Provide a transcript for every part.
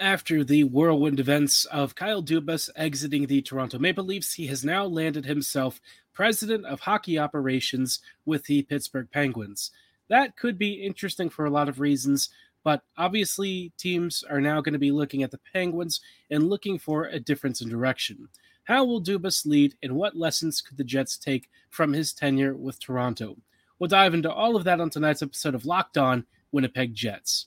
After the whirlwind events of Kyle Dubas exiting the Toronto Maple Leafs, he has now landed himself president of hockey operations with the Pittsburgh Penguins. That could be interesting for a lot of reasons, but obviously, teams are now going to be looking at the Penguins and looking for a difference in direction. How will Dubas lead, and what lessons could the Jets take from his tenure with Toronto? We'll dive into all of that on tonight's episode of Locked On Winnipeg Jets.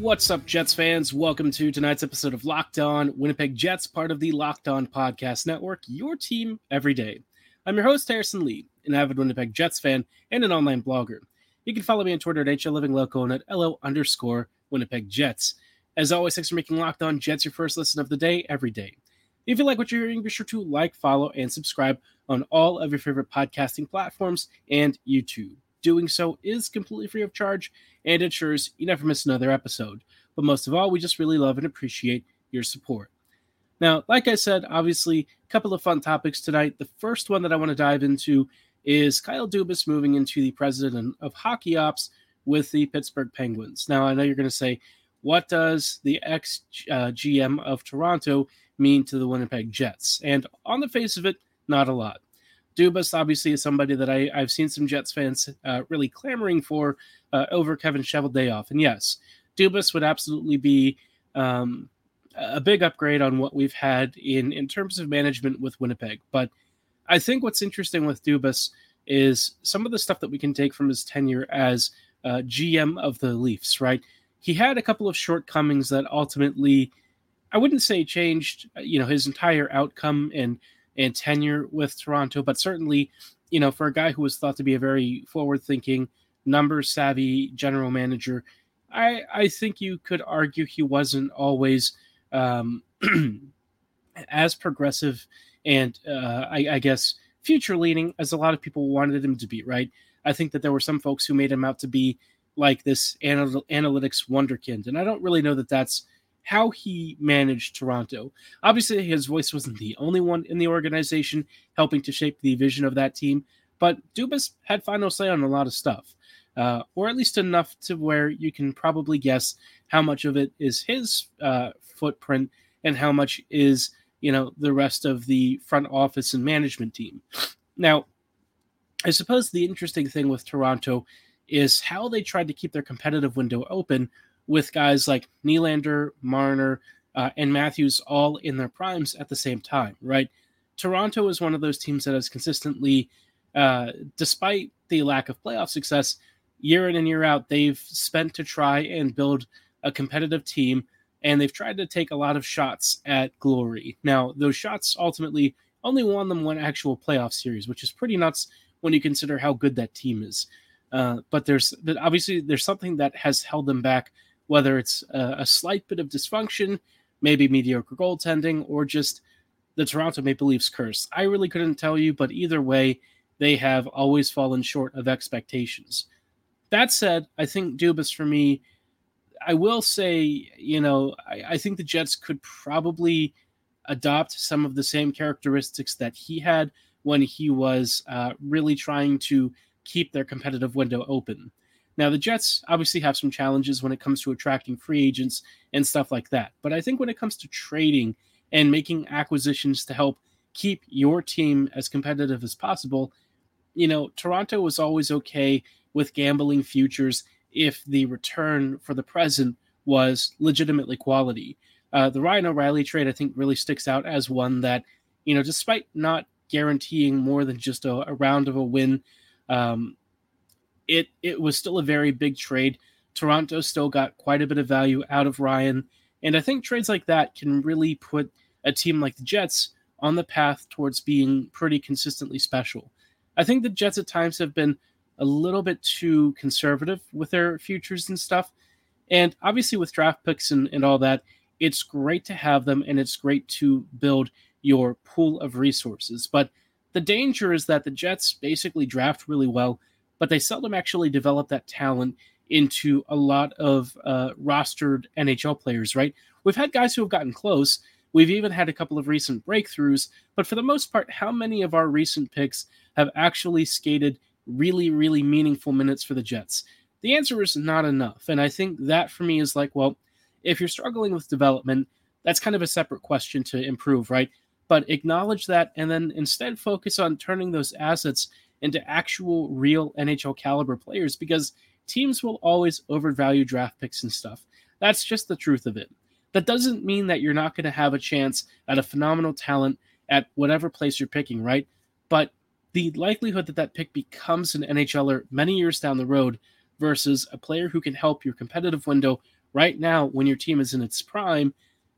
What's up, Jets fans? Welcome to tonight's episode of Locked On Winnipeg Jets, part of the Locked On Podcast Network, your team every day. I'm your host, Harrison Lee, an avid Winnipeg Jets fan and an online blogger. You can follow me on Twitter at HL Living and at LO underscore Winnipeg Jets. As always, thanks for making Locked On Jets your first listen of the day every day. If you like what you're hearing, be sure to like, follow, and subscribe on all of your favorite podcasting platforms and YouTube. Doing so is completely free of charge and ensures you never miss another episode. But most of all, we just really love and appreciate your support. Now, like I said, obviously, a couple of fun topics tonight. The first one that I want to dive into is Kyle Dubas moving into the president of hockey ops with the Pittsburgh Penguins. Now, I know you're going to say, what does the ex uh, GM of Toronto mean to the Winnipeg Jets? And on the face of it, not a lot. Dubas obviously is somebody that I, have seen some Jets fans uh, really clamoring for uh, over Kevin Cheveldayoff. And yes, Dubas would absolutely be um, a big upgrade on what we've had in, in terms of management with Winnipeg. But I think what's interesting with Dubas is some of the stuff that we can take from his tenure as uh, GM of the Leafs, right? He had a couple of shortcomings that ultimately, I wouldn't say changed, uh, you know, his entire outcome and – and tenure with Toronto, but certainly, you know, for a guy who was thought to be a very forward-thinking, number-savvy general manager, I I think you could argue he wasn't always um, as progressive and uh, I, I guess future-leaning as a lot of people wanted him to be. Right? I think that there were some folks who made him out to be like this anal- analytics wonderkind, and I don't really know that that's how he managed Toronto. Obviously, his voice wasn't the only one in the organization helping to shape the vision of that team, but Dubas had final say on a lot of stuff, uh, or at least enough to where you can probably guess how much of it is his uh, footprint and how much is you know the rest of the front office and management team. Now, I suppose the interesting thing with Toronto is how they tried to keep their competitive window open with guys like Nylander, Marner, uh, and Matthews all in their primes at the same time, right? Toronto is one of those teams that has consistently, uh, despite the lack of playoff success, year in and year out, they've spent to try and build a competitive team, and they've tried to take a lot of shots at glory. Now, those shots ultimately only won them one actual playoff series, which is pretty nuts when you consider how good that team is. Uh, but there's, but obviously, there's something that has held them back whether it's a, a slight bit of dysfunction, maybe mediocre goaltending, or just the Toronto Maple Leafs curse. I really couldn't tell you, but either way, they have always fallen short of expectations. That said, I think Dubas for me, I will say, you know, I, I, think the Jets could probably adopt some of the same characteristics that he had when he was uh, really trying to keep their competitive window open. Now, the Jets obviously have some challenges when it comes to attracting free agents and stuff like that. But I think when it comes to trading and making acquisitions to help keep your team as competitive as possible, you know, Toronto was always okay with gambling futures if the return for the present was legitimately quality. Uh, the Ryan O'Reilly trade, I think, really sticks out as one that, you know, despite not guaranteeing more than just a, a round of a win, um, it it was still a very big trade. Toronto still got quite a bit of value out of Ryan, and I think trades like that can really put a team like the Jets on the path towards being pretty consistently special. I think the Jets at times have been a little bit too conservative with their futures and stuff. And obviously, with draft picks and, and all that, it's great to have them and it's great to build your pool of resources. But the danger is that the Jets basically draft really well, but they seldom actually develop that talent into a lot of uh, rostered NHL players, right? We've had guys who have gotten close. We've even had a couple of recent breakthroughs, but for the most part, how many of our recent picks have actually skated really, really meaningful minutes for the Jets? The answer is not enough. And I think that for me is like, well, if you're struggling with development, that's kind of a separate question to improve, right? But acknowledge that and then instead focus on turning those assets into actual real NHL caliber players because teams will always overvalue draft picks and stuff. That's just the truth of it. That doesn't mean that you're not going to have a chance at a phenomenal talent at whatever place you're picking, right? But the likelihood that that pick becomes an NHLer many years down the road versus a player who can help your competitive window right now when your team is in its prime,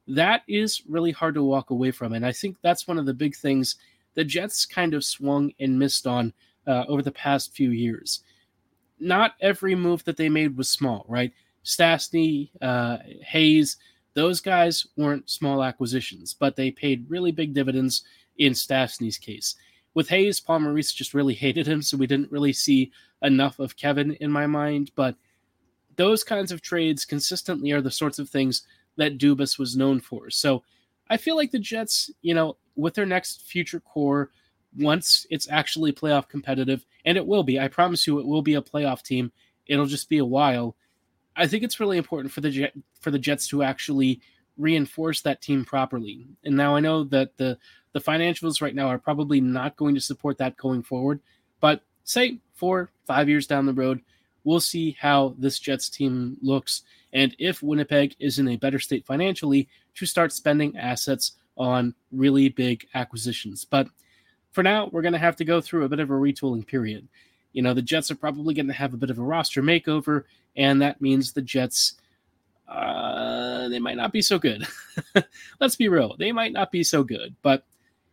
that is really hard to walk away from. And I think that's one of the big things the Jets kind of swung and missed on uh, over the past few years. Not every move that they made was small, right? Stastny, uh, Hayes, those guys weren't small acquisitions, but they paid really big dividends in Stastny's case. With Hayes, Paul Maurice just really hated him, so we didn't really see enough of Kevin in my mind. But those kinds of trades consistently are the sorts of things that Dubas was known for. So I feel like the Jets, you know, with their next future core, once it's actually playoff competitive, and it will be, I promise you, it will be a playoff team. It'll just be a while. I think it's really important for the Jet, for the Jets to actually reinforce that team properly. And now I know that the the financials right now are probably not going to support that going forward, but say four, five years down the road, we'll see how this Jets team looks and if Winnipeg is in a better state financially to start spending assets on really big acquisitions. But for now, we're going to have to go through a bit of a retooling period. You know, the Jets are probably going to have a bit of a roster makeover, and that means the Jets, uh, they might not be so good. Let's be real, they might not be so good. But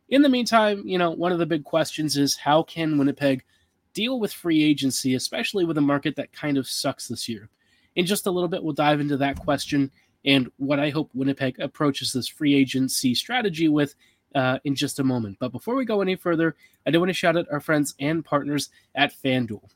in the meantime, you know, one of the big questions is how can Winnipeg deal with free agency, especially with a market that kind of sucks this year? In just a little bit, we'll dive into that question and what I hope Winnipeg approaches this free agency strategy with uh, in just a moment. But before we go any further, I do want to shout out our friends and partners at FanDuel.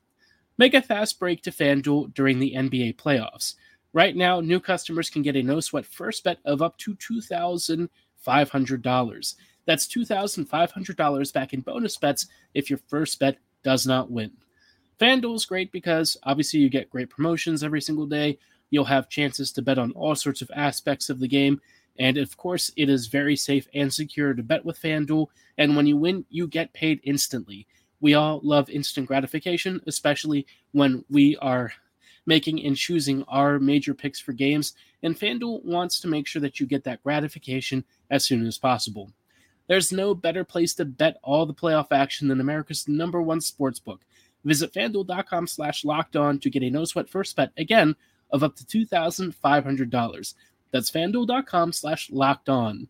Make a fast break to FanDuel during the NBA playoffs. Right now, new customers can get a no sweat first bet of up to $2,500. That's $2,500 back in bonus bets if your first bet does not win. FanDuel is great because obviously you get great promotions every single day. You'll have chances to bet on all sorts of aspects of the game. And of course, it is very safe and secure to bet with FanDuel. And when you win, you get paid instantly. We all love instant gratification, especially when we are making and choosing our major picks for games. And FanDuel wants to make sure that you get that gratification as soon as possible. There's no better place to bet all the playoff action than America's number one sports book. Visit fanduel.com slash locked on to get a no sweat first bet again of up to $2,500. That's fanduel.com slash locked on.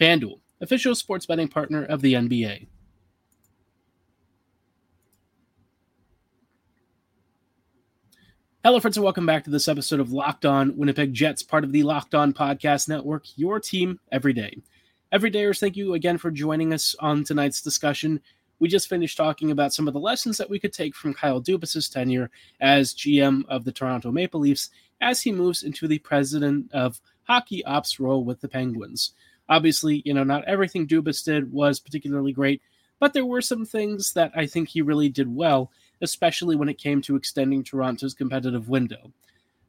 Fanduel, official sports betting partner of the NBA. Hello, friends, and welcome back to this episode of Locked On Winnipeg Jets, part of the Locked On Podcast Network, your team every day. Everydayers, thank you again for joining us on tonight's discussion. We just finished talking about some of the lessons that we could take from Kyle Dubas's tenure as GM of the Toronto Maple Leafs as he moves into the president of hockey ops role with the Penguins. Obviously, you know, not everything Dubas did was particularly great, but there were some things that I think he really did well, especially when it came to extending Toronto's competitive window.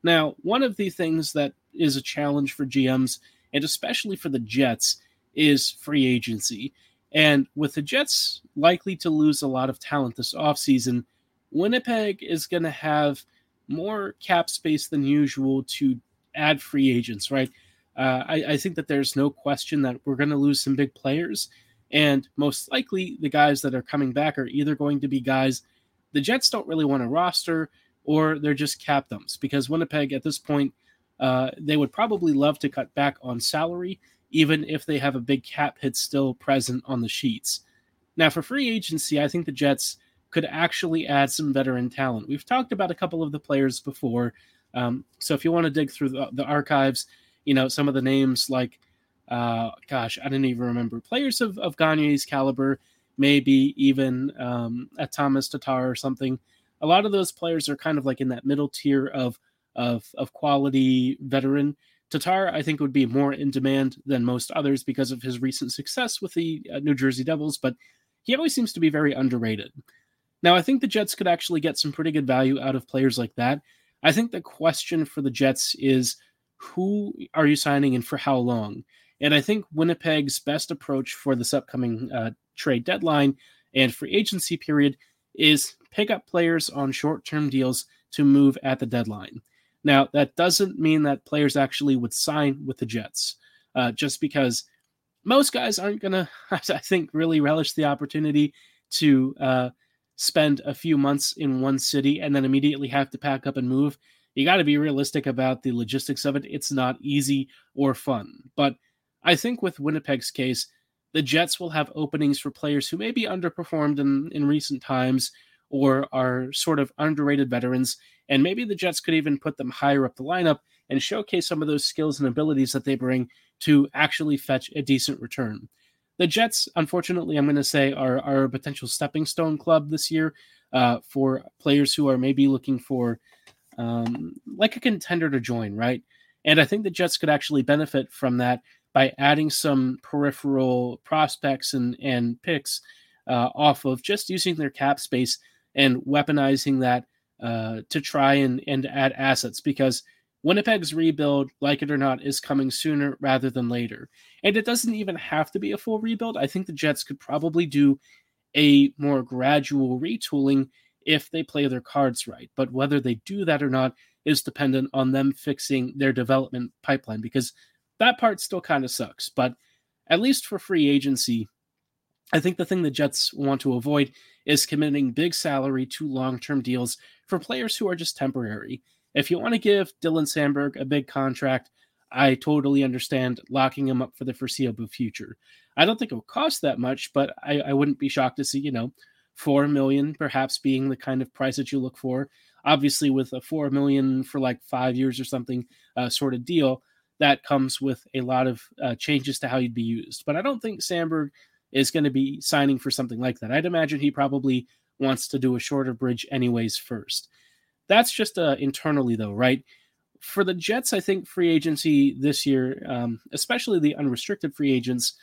Now, one of the things that is a challenge for GMs, and especially for the Jets, is free agency. And with the Jets likely to lose a lot of talent this offseason, Winnipeg is going to have more cap space than usual to add free agents, right? Uh, I, I, think that there's no question that we're going to lose some big players. And most likely, the guys that are coming back are either going to be guys the Jets don't really want to roster or they're just cap dumps because Winnipeg at this point, uh, they would probably love to cut back on salary, even if they have a big cap hit still present on the sheets. Now, for free agency, I think the Jets could actually add some veteran talent. We've talked about a couple of the players before. Um, so if you want to dig through the, the, archives, you know, some of the names like uh, gosh, I don't even remember players of of Gagne's caliber, maybe even um, a Thomas Tatar or something. A lot of those players are kind of like in that middle tier of of of quality veteran. Tatar, I think, would be more in demand than most others because of his recent success with the uh, New Jersey Devils, but he always seems to be very underrated. Now, I think the Jets could actually get some pretty good value out of players like that. I think the question for the Jets is who are you signing and for how long? And I think Winnipeg's best approach for this upcoming uh, trade deadline and free agency period is pick up players on short term deals to move at the deadline. Now, that doesn't mean that players actually would sign with the Jets, uh, just because most guys aren't going to, I think, really relish the opportunity to uh, spend a few months in one city and then immediately have to pack up and move. You got to be realistic about the logistics of it. It's not easy or fun. But I think with Winnipeg's case, the Jets will have openings for players who may be underperformed in, in recent times or are sort of underrated veterans. And maybe the Jets could even put them higher up the lineup and showcase some of those skills and abilities that they bring to actually fetch a decent return. The Jets, unfortunately, I'm going to say, are, are a potential stepping stone club this year uh, for players who are maybe looking for um, like a contender to join, right? And I think the Jets could actually benefit from that by adding some peripheral prospects and, and picks uh, off of just using their cap space and weaponizing that uh, to try and, and add assets because Winnipeg's rebuild, like it or not, is coming sooner rather than later. And it doesn't even have to be a full rebuild. I think the Jets could probably do a more gradual retooling if they play their cards right. But whether they do that or not is dependent on them fixing their development pipeline because that part still kind of sucks. But at least for free agency, I think the thing the Jets want to avoid is committing big salary to long term deals for players who are just temporary. If you want to give Dylan Samberg a big contract, I totally understand locking him up for the foreseeable future. I don't think it will cost that much, but I, I wouldn't be shocked to see, you know, four million perhaps being the kind of price that you look for. Obviously, with a four million for like five years or something uh, sort of deal, that comes with a lot of uh, changes to how you'd be used. But I don't think Samberg is going to be signing for something like that. I'd imagine he probably wants to do a shorter bridge anyways first. That's just uh, internally though, right? For the Jets, I think free agency this year, um, especially the unrestricted free agents,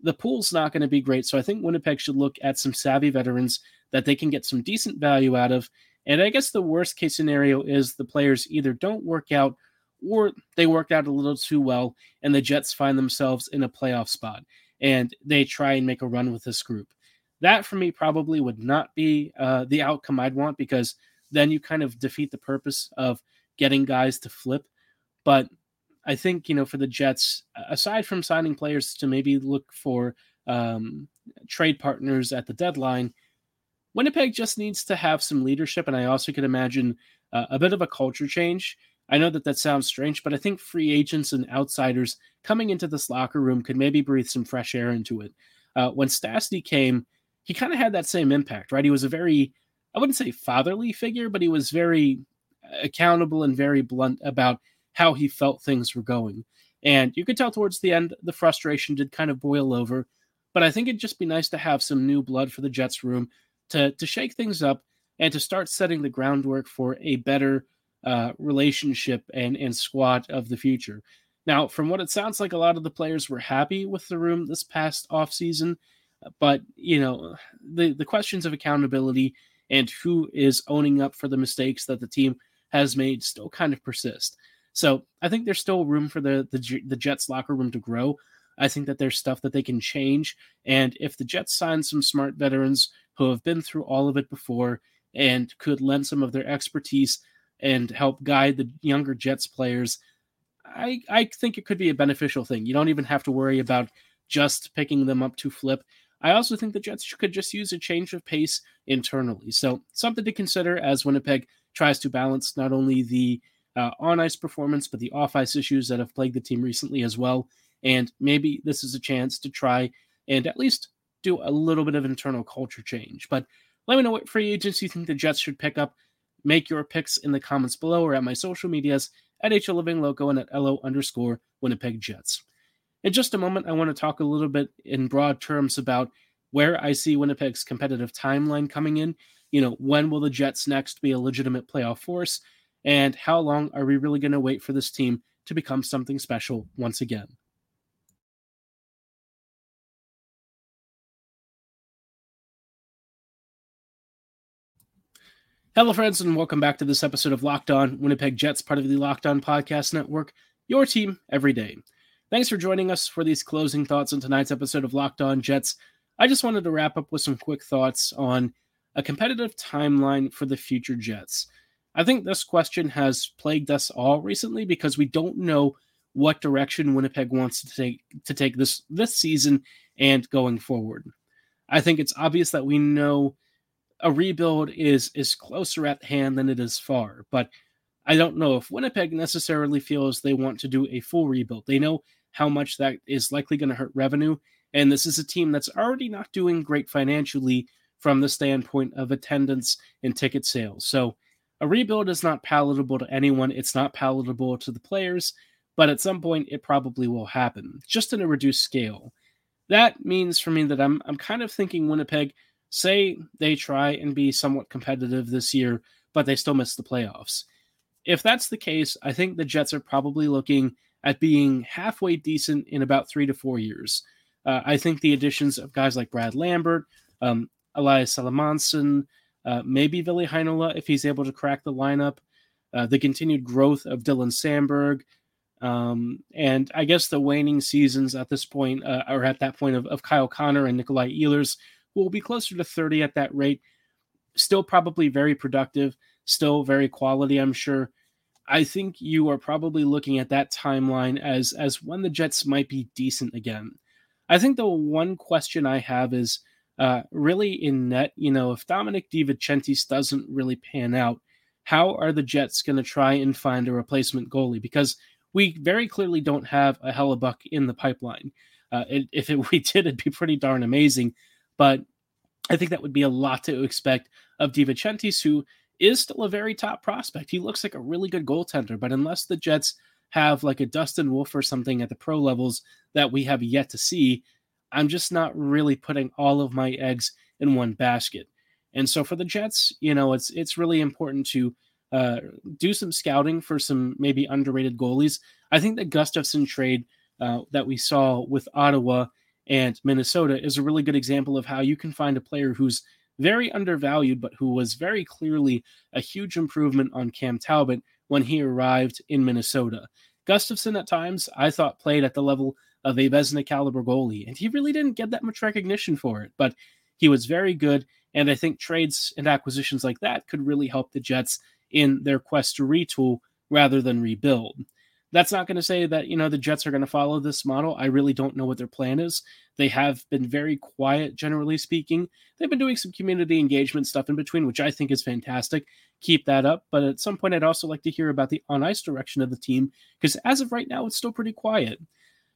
the pool's not going to be great. So I think Winnipeg should look at some savvy veterans that they can get some decent value out of. And I guess the worst case scenario is the players either don't work out or they work out a little too well and the Jets find themselves in a playoff spot and they try and make a run with this group. That for me probably would not be uh, the outcome I'd want because then you kind of defeat the purpose of getting guys to flip. But I think, you know, for the Jets, aside from signing players to maybe look for um, trade partners at the deadline, Winnipeg just needs to have some leadership. And I also could imagine uh, a bit of a culture change. I know that that sounds strange, but I think free agents and outsiders coming into this locker room could maybe breathe some fresh air into it. Uh, when Stastny came, he kind of had that same impact, right? He was a very I wouldn't say fatherly figure, but he was very accountable and very blunt about how he felt things were going. And you could tell towards the end the frustration did kind of boil over. But I think it'd just be nice to have some new blood for the Jets room to to shake things up and to start setting the groundwork for a better uh, relationship and and squad of the future. Now, from what it sounds like, a lot of the players were happy with the room this past offseason, but you know the the questions of accountability and who is owning up for the mistakes that the team has made still kind of persist. So I think there's still room for the, the the Jets locker room to grow. I think that there's stuff that they can change, and if the Jets sign some smart veterans who have been through all of it before and could lend some of their expertise and help guide the younger Jets players, I I think it could be a beneficial thing. You don't even have to worry about just picking them up to flip. I also think the Jets could just use a change of pace internally. So, something to consider as Winnipeg tries to balance not only the uh, on ice performance, but the off ice issues that have plagued the team recently as well. And maybe this is a chance to try and at least do a little bit of internal culture change. But let me know what free agents you think the Jets should pick up. Make your picks in the comments below or at my social medias at HL Living Loco and at LO underscore Winnipeg Jets. In just a moment, I want to talk a little bit in broad terms about where I see Winnipeg's competitive timeline coming in. You know, when will the Jets next be a legitimate playoff force? And how long are we really going to wait for this team to become something special once again? Hello, friends, and welcome back to this episode of Locked On Winnipeg Jets, part of the Locked On Podcast Network, your team every day. Thanks for joining us for these closing thoughts on tonight's episode of Locked On Jets. I just wanted to wrap up with some quick thoughts on a competitive timeline for the future Jets. I think this question has plagued us all recently because we don't know what direction Winnipeg wants to take to take this this season and going forward. I think it's obvious that we know a rebuild is is closer at hand than it is far. But I don't know if Winnipeg necessarily feels they want to do a full rebuild. They know how much that is likely going to hurt revenue, and this is a team that's already not doing great financially from the standpoint of attendance and ticket sales. So a rebuild is not palatable to anyone. It's not palatable to the players, but at some point it probably will happen, just in a reduced scale. That means for me that I'm I'm kind of thinking Winnipeg say they try and be somewhat competitive this year, but they still miss the playoffs. If that's the case, I think the Jets are probably looking at being halfway decent in about three to four years. Uh, I think the additions of guys like Brad Lambert, um, Elias Salomonsson, uh, maybe Ville Heinola if he's able to crack the lineup, uh, the continued growth of Dylan Samberg, um, and I guess the waning seasons at this point, uh, or at that point of, of Kyle Connor and Nikolai Ehlers, will be closer to 30 at that rate. Still probably very productive, still very quality, I'm sure. I think you are probably looking at that timeline as as when the Jets might be decent again. I think the one question I have is uh, really in net. You know, if Domenic DiVincentiis doesn't really pan out, how are the Jets going to try and find a replacement goalie? Because we very clearly don't have a Hellebuyck in the pipeline. Uh, it, if it, we did, it'd be pretty darn amazing. But I think that would be a lot to expect of DiVincentiis, who is still a very top prospect. He looks like a really good goaltender, but unless the Jets have like a Dustin Wolf or something at the pro levels that we have yet to see, I'm just not really putting all of my eggs in one basket. And so for the Jets, you know, it's it's really important to uh, do some scouting for some maybe underrated goalies. I think the Gustavsson trade uh, that we saw with Ottawa and Minnesota is a really good example of how you can find a player who's very undervalued, but who was very clearly a huge improvement on Cam Talbot when he arrived in Minnesota. Gustavsson, at times, I thought played at the level of a Vezina caliber goalie, and he really didn't get that much recognition for it, but he was very good. And I think trades and acquisitions like that could really help the Jets in their quest to retool rather than rebuild. That's not going to say that, you know, the Jets are going to follow this model. I really don't know what their plan is. They have been very quiet, generally speaking. They've been doing some community engagement stuff in between, which I think is fantastic. Keep that up. But at some point, I'd also like to hear about the on ice direction of the team, because as of right now, it's still pretty quiet.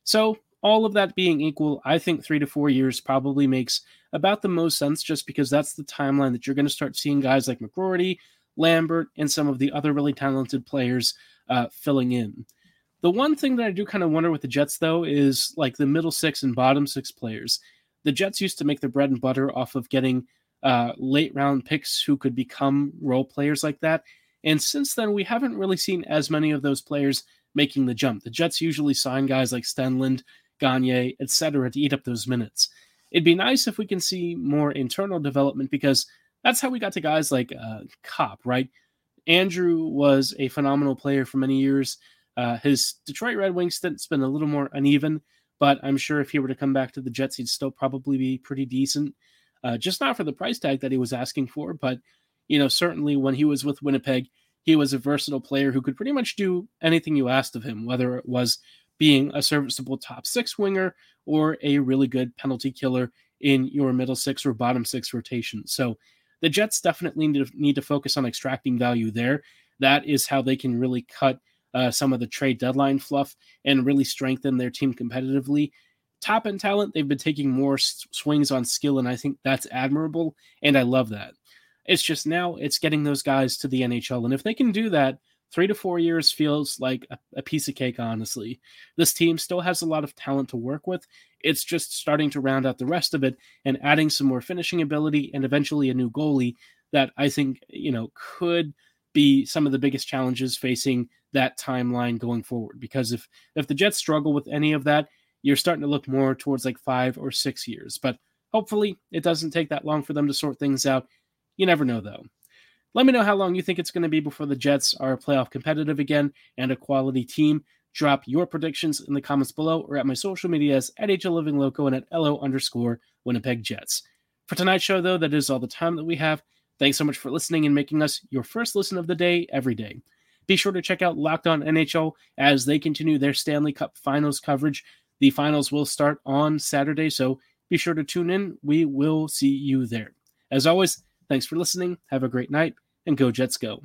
So, all of that being equal, I think three to four years probably makes about the most sense just because that's the timeline that you're going to start seeing guys like McGroarty, Lambert, and some of the other really talented players uh, filling in. The one thing that I do kind of wonder with the Jets, though, is like the middle six and bottom six players. The Jets used to make their bread and butter off of getting uh, late round picks who could become role players like that. And since then, we haven't really seen as many of those players making the jump. The Jets usually sign guys like Stenlund, Gagne, etc., to eat up those minutes. It'd be nice if we can see more internal development because that's how we got to guys like uh, Copp, right? Andrew was a phenomenal player for many years. Uh, his Detroit Red Wings stint's been a little more uneven, but I'm sure if he were to come back to the Jets, he'd still probably be pretty decent. Uh, just not for the price tag that he was asking for, but you know, certainly when he was with Winnipeg, he was a versatile player who could pretty much do anything you asked of him, whether it was being a serviceable top six winger or a really good penalty killer in your middle six or bottom six rotation. So the Jets definitely need to, need to focus on extracting value there. That is how they can really cut uh, some of the trade deadline fluff and really strengthen their team competitively. Top end talent, they've been taking more swings on skill, and I think that's admirable, and I love that. It's just now it's getting those guys to the NHL, and if they can do that three to four years feels like a, a, piece of cake, honestly. This team still has a lot of talent to work with. It's just starting to round out the rest of it and adding some more finishing ability and eventually a new goalie that I think, you know, could be some of the biggest challenges facing that timeline going forward. Because if if the Jets struggle with any of that, you're starting to look more towards like five or six years. But hopefully it doesn't take that long for them to sort things out. You never know though. Let me know how long you think it's going to be before the Jets are playoff competitive again and a quality team. Drop your predictions in the comments below or at my social medias at HLivingLoco and at LO underscore Winnipeg Jets. For tonight's show, though, that is all the time that we have. Thanks so much for listening and making us your first listen of the day every day. Be sure to check out Locked On NHL as they continue their Stanley Cup Finals coverage. The finals will start on Saturday, so be sure to tune in. We will see you there. As always, thanks for listening. Have a great night, and go Jets go.